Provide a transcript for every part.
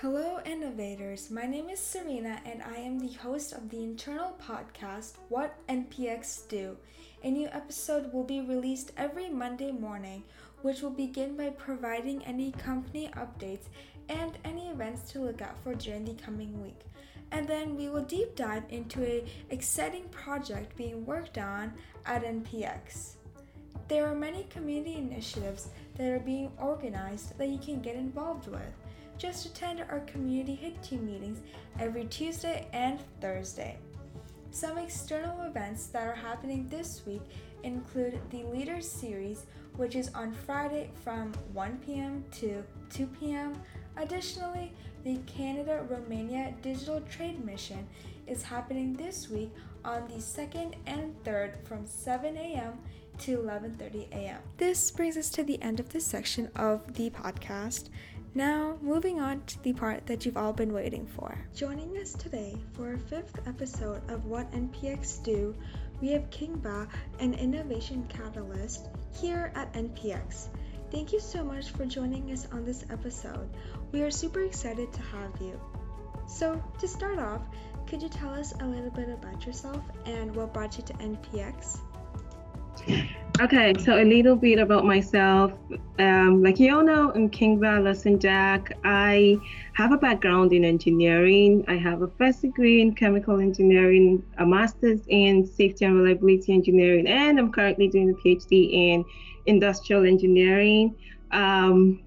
Hello, innovators. My name is Serena, and I am the host of the internal podcast, What NPX Do. A new episode will be released every Monday morning, which will begin by providing any company updates and any events to look out for during the coming week. And then we will deep dive into a exciting project being worked on at NPX. There are many community initiatives that are being organized that you can get involved with. Just attend our community hit team meetings every Tuesday and Thursday. Some external events that are happening this week include the Leaders Series, which is on Friday from 1 p.m. to 2 p.m. Additionally, the Canada Romania Digital Trade Mission is happening this week on the 2nd and 3rd from 7 a.m. to 11:30 a.m. This brings us to the end of this section of the podcast. Now, moving on to the part that you've all been waiting for. Joining us today for our fifth episode of What NPX Do, we have Kingba, an innovation catalyst here at NPX. Thank you so much for joining us on this episode. We are super excited to have you. So, to start off, could you tell us a little bit about yourself and what brought you to NPX? Okay, so a little bit about myself. Um, like you all know, I'm Kingba Jack. I have a background in engineering. I have a first degree in chemical engineering, a master's in safety and reliability engineering, and I'm currently doing a PhD in industrial engineering. Um,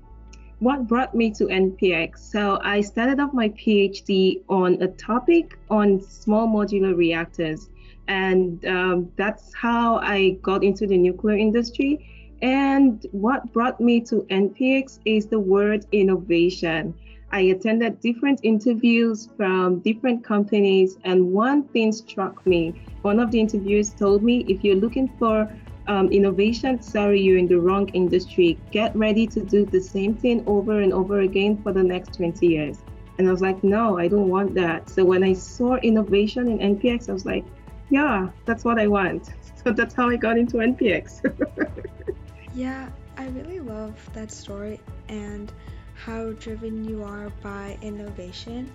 what brought me to NPX? So I started off my PhD on a topic on small modular reactors, and um, that's how I got into the nuclear industry. And what brought me to NPX is the word innovation. I attended different interviews from different companies, and one thing struck me. One of the interviewers told me if you're looking for um, innovation, sorry, you're in the wrong industry. Get ready to do the same thing over and over again for the next 20 years. And I was like, no, I don't want that. So when I saw innovation in NPX, I was like, yeah, that's what I want. So that's how I got into NPX. yeah, I really love that story and how driven you are by innovation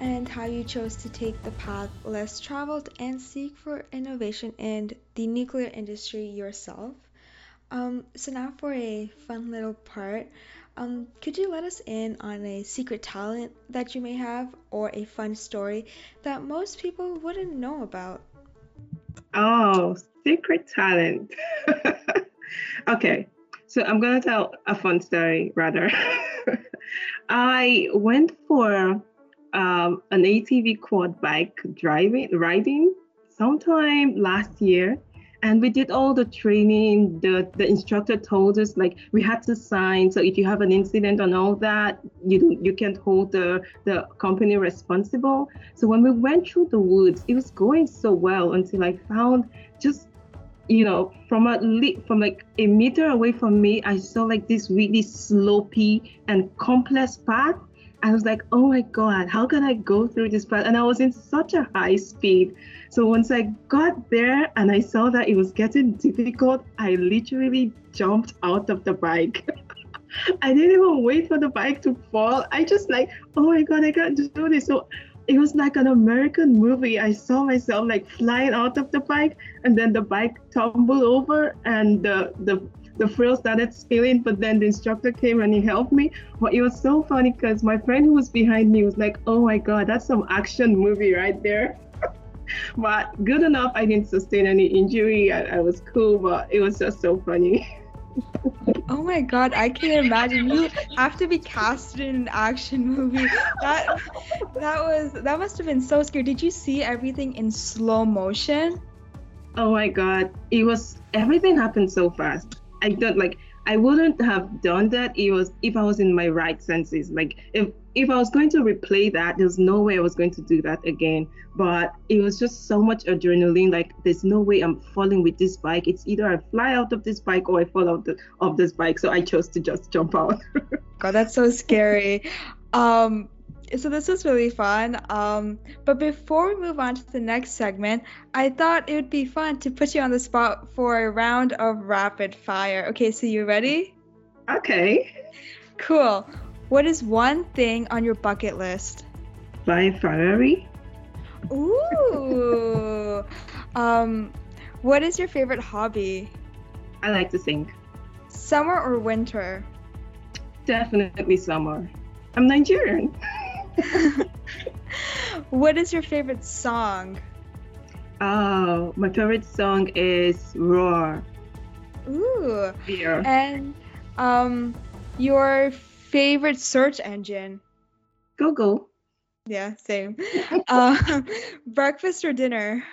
and how you chose to take the path less traveled and seek for innovation in the nuclear industry yourself. Um, so, now for a fun little part. Um, could you let us in on a secret talent that you may have or a fun story that most people wouldn't know about? Oh, secret talent. okay, so I'm gonna tell a fun story rather. I went for um, an ATV quad bike driving riding sometime last year. And we did all the training the the instructor told us like we had to sign. So if you have an incident and all that you you can't hold the the company responsible. So when we went through the woods it was going so well until i found just you know from a from like a meter away from me i saw like this really slopey and complex path I was like, oh my God, how can I go through this path? And I was in such a high speed. So once I got there and I saw that it was getting difficult, I literally jumped out of the bike. I didn't even wait for the bike to fall. I just like, oh my God, I can't do this. So it was like an American movie. I saw myself like flying out of the bike and then the bike tumbled over and the, the the frill started spilling, but then the instructor came and he helped me. But it was so funny because my friend who was behind me was like, oh my God, that's some action movie right there. but good enough, I didn't sustain any injury. I, I was cool, but it was just so funny. oh my god, I can't imagine. You have to be casted in an action movie. That that was that must have been so scary. Did you see everything in slow motion? Oh my god. It was everything happened so fast. I don't like I wouldn't have done that it was if I was in my right senses. Like if if I was going to replay that, there's no way I was going to do that again. But it was just so much adrenaline. Like there's no way I'm falling with this bike. It's either I fly out of this bike or I fall out of this bike. So I chose to just jump out. God, that's so scary. Um so this was really fun. Um, but before we move on to the next segment, I thought it would be fun to put you on the spot for a round of rapid fire. Okay, so you ready? Okay. Cool. What is one thing on your bucket list? Buy Ferrari. Ooh. um, what is your favorite hobby? I like to sing. Summer or winter? Definitely summer. I'm Nigerian. what is your favorite song? Oh, my favorite song is Roar. Ooh. Yeah. And um your favorite search engine? Google. Yeah, same. uh, breakfast or dinner?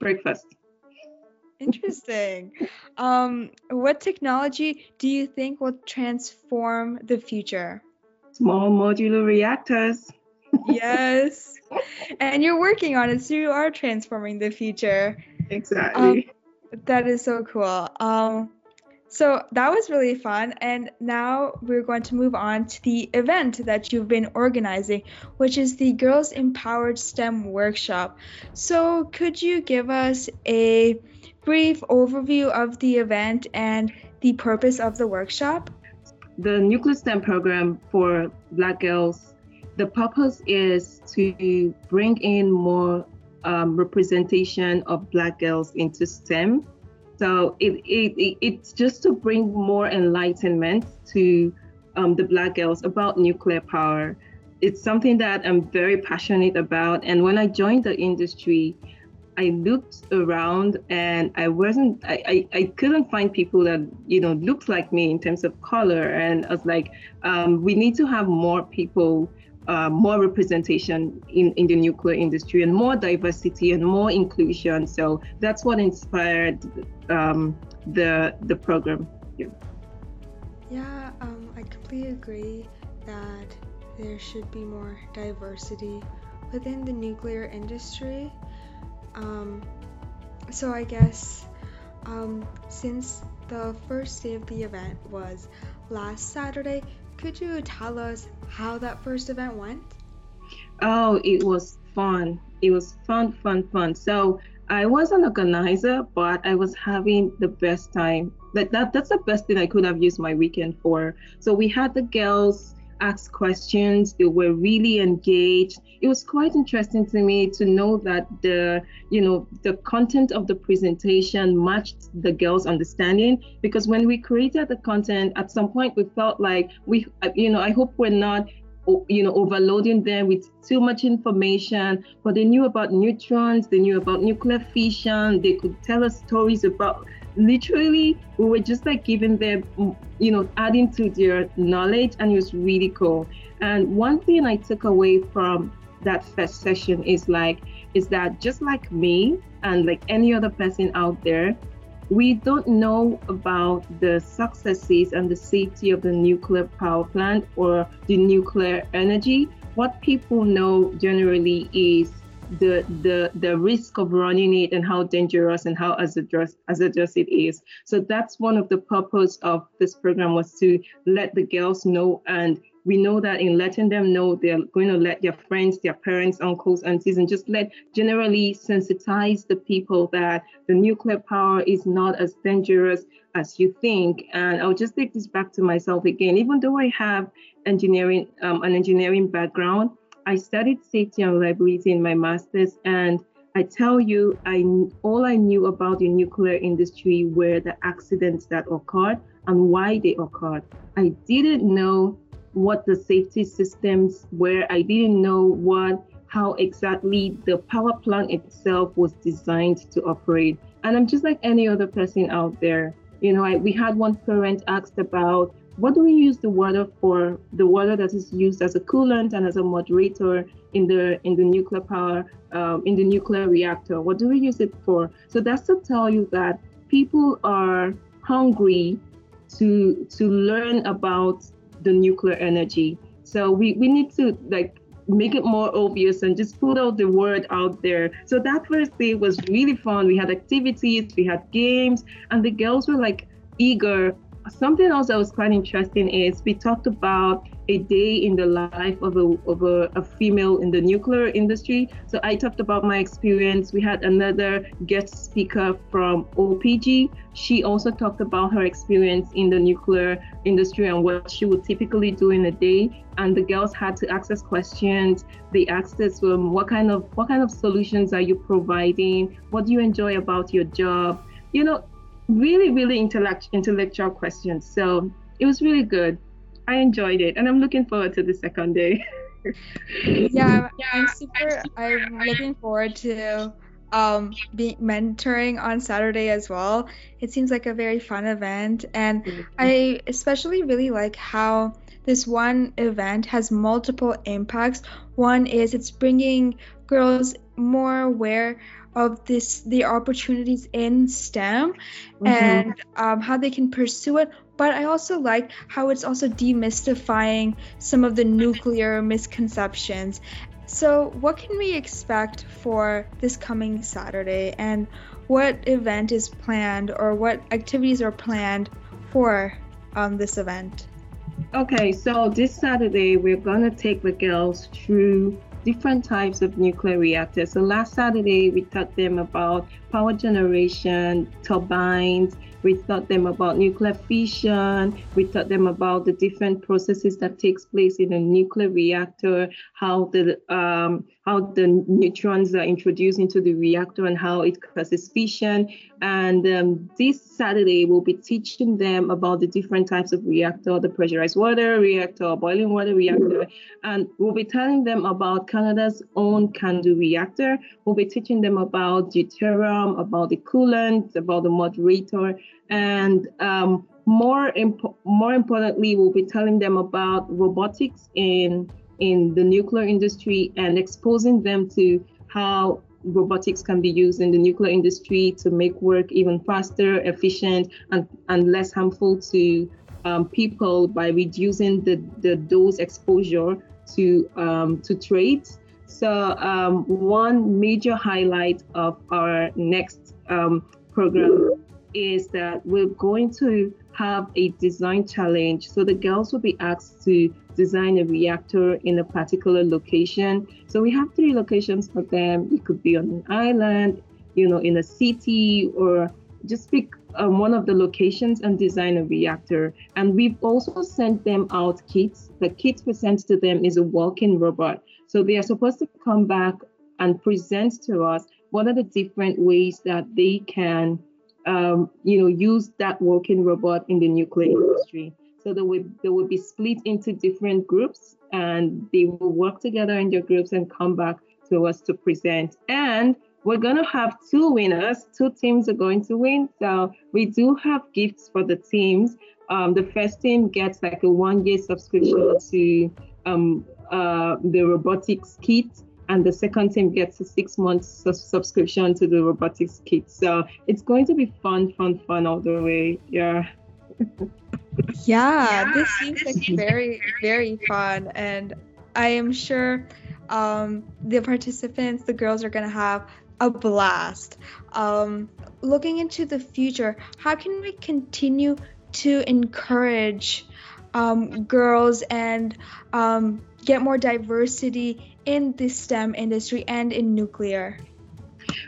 Breakfast. Interesting. Um, what technology do you think will transform the future? Small modular reactors. yes. And you're working on it, so you are transforming the future. Exactly. Um, that is so cool. Um, so that was really fun. And now we're going to move on to the event that you've been organizing, which is the Girls Empowered STEM Workshop. So could you give us a brief overview of the event and the purpose of the workshop? The Nuclear STEM program for Black girls, the purpose is to bring in more um, representation of Black girls into STEM so it, it, it's just to bring more enlightenment to um, the Black girls about nuclear power. It's something that I'm very passionate about. And when I joined the industry, I looked around and I wasn't, I, I, I, couldn't find people that, you know, looked like me in terms of color. And I was like, um, we need to have more people uh, more representation in, in the nuclear industry and more diversity and more inclusion. So that's what inspired um, the the program. Yeah, yeah um, I completely agree that there should be more diversity within the nuclear industry. Um, so I guess um, since the first day of the event was last Saturday, could you tell us how that first event went? Oh, it was fun. It was fun, fun, fun. So I was an organizer, but I was having the best time. Like that that's the best thing I could have used my weekend for. So we had the girls ask questions. They were really engaged. It was quite interesting to me to know that the, you know, the content of the presentation matched the girls' understanding. Because when we created the content, at some point we felt like we, you know, I hope we're not you know overloading them with too much information but they knew about neutrons they knew about nuclear fission they could tell us stories about literally we were just like giving them mm, you know adding to their knowledge and it was really cool. And one thing i took away from that first session is like is that just like me and like any other person out there we don't know about the successes and the safety of the nuclear power plant or the nuclear energy. What people know generally is the the the risk of running it and how dangerous and how hazardous hazardous it is. So that's one of the purpose of this program was to let the girls know and we know that in letting them know they're going to let their friends, their parents, uncles, aunties, and just let generally sensitize the people that the nuclear power is not as dangerous as you think. And I'll just take this back to myself again. Even though I have engineering, um, an engineering background, I studied safety and reliability in my master's, and I tell you, I all I knew about the nuclear industry were the accidents that occurred and why they occurred. I didn't know what the safety systems were. I didn't know what how exactly the power plant itself was designed to operate. And I'm just like any other person out there. You know, I, we had one parent asked about what do we use the water for? The water that is used as a coolant and as a moderator in the in the nuclear power um, in the nuclear reactor. What do we use it for? So that's to tell you that people are hungry to to learn about the nuclear energy. So we, we need to like make it more obvious and just put out the word out there. So that first day was really fun. We had activities, we had games, and the girls were like eager something else that was quite interesting is we talked about a day in the life of a of a, a, female in the nuclear industry. So I talked about my experience. We had another guest speaker from OPG. She also talked about her experience in the nuclear industry and what she would typically do in a day. And the girls had to ask us questions. They asked us, um, "What kind of what kind of solutions are you providing? What do you enjoy about your job?" You know, really, really intellect, intellectual questions. So it was really good. I enjoyed it, and I'm looking forward to the second day. yeah, I'm super. I'm looking forward to um being mentoring on Saturday as well. It seems like a very fun event, and. I especially really like how this one event has multiple impacts. One is it's bringing girls more aware of this the opportunities in STEM mm-hmm. and um, how they can pursue it. But I also like how it's also demystifying some of the nuclear misconceptions. So, what can we expect for this coming Saturday, and what event is planned, or what activities are planned for um, this event? Okay, so this Saturday we're gonna take the girls through different types of nuclear reactors. So last Saturday, we taught them about power generation, turbines, we taught them about nuclear fission. We taught them about the different processes that takes place in a nuclear reactor, how the um, how the neutrons are introduced into the reactor and how it causes fission. And um, this Saturday, we'll be teaching them about the different types of reactor, the pressurized water reactor, boiling water reactor, and we'll be telling them about Canada's own CANDU reactor. We'll be teaching them about deuterium, about the coolant, about the moderator, and um, more imp- more importantly, we'll be telling them about robotics in in the nuclear industry and exposing them to how robotics can be used in the nuclear industry to make work even faster, efficient, and, and less harmful to um, people by reducing the, the dose exposure to um, to trades. So um, one major highlight of our next um, program is that we're going to have a design challenge. So the girls will be asked to design a reactor in a particular location. So we have three locations for them. It could be on an island, you know, in a city, or just pick um, one of the locations and design a reactor. And we've also sent them out kits. The kit we sent to them is a walking robot. So they are supposed to come back and present to us what are the different ways that they can um, you know, use that working robot in the nuclear industry. So they will they will be split into different groups, and they will work together in their groups and come back to us to present. And we're gonna have two winners. Two teams are going to win. So we do have gifts for the teams. Um, the first team gets like a one-year subscription to um, uh, the robotics kit and the second team gets a six month su- subscription to the robotics kit. So it's going to be fun, fun, fun all the way. Yeah. yeah, yeah, this seems this like seems very, very fun, and I am sure um, the participants, the girls, are gonna have a blast. Um, looking into the future, how can we continue to encourage um, girls and um, get more diversity in the STEM industry and in nuclear?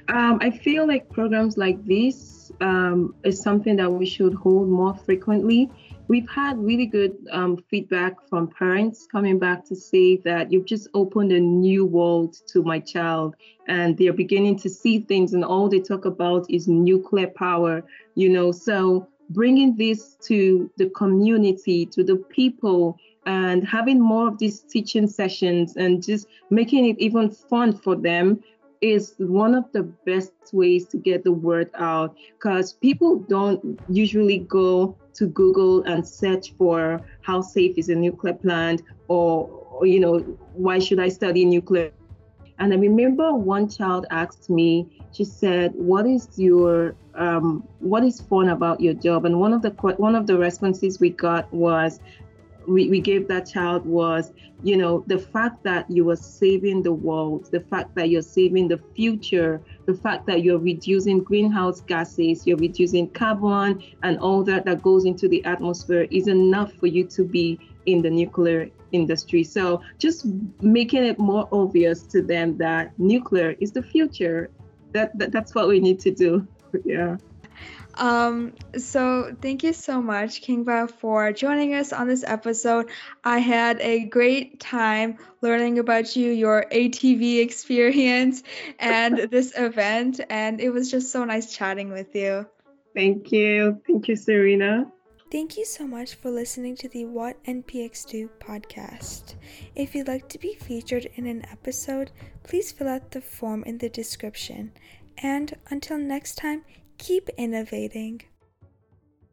Um, I feel like programs like this um, is something that we should hold more frequently. We've had really good um, feedback from parents coming back to say that you've just opened a new world to my child, and they're beginning to see things, and all they talk about is nuclear power, you know. So bringing this to the community, to the people, and having more of these teaching sessions and just making it even fun for them is one of the best ways to get the word out. Because people don't usually go to Google and search for how safe is a nuclear plant or, you know why should I study nuclear and I remember one child asked me she said what is your um, what is fun about your job? And one of the one of the responses we got was we, we gave that child was, you know, the fact that you are saving the world, the fact that you're saving the future, the fact that you're reducing greenhouse gases, you're reducing carbon and all that that goes into the atmosphere is enough for you to be in the nuclear industry. So just making it more obvious to them that nuclear is the future. That, that that's what we need to do. Yeah. Um, so thank you so much, Kingba, for joining us on this episode. I had a great time learning about you, your ATV experience, and this event, and it was just so nice chatting with you. Thank you. Thank you, Serena. Thank you so much for listening to the What NPX Do podcast. If you'd like to be featured in an episode, please fill out the form in the description. And until next time, keep innovating.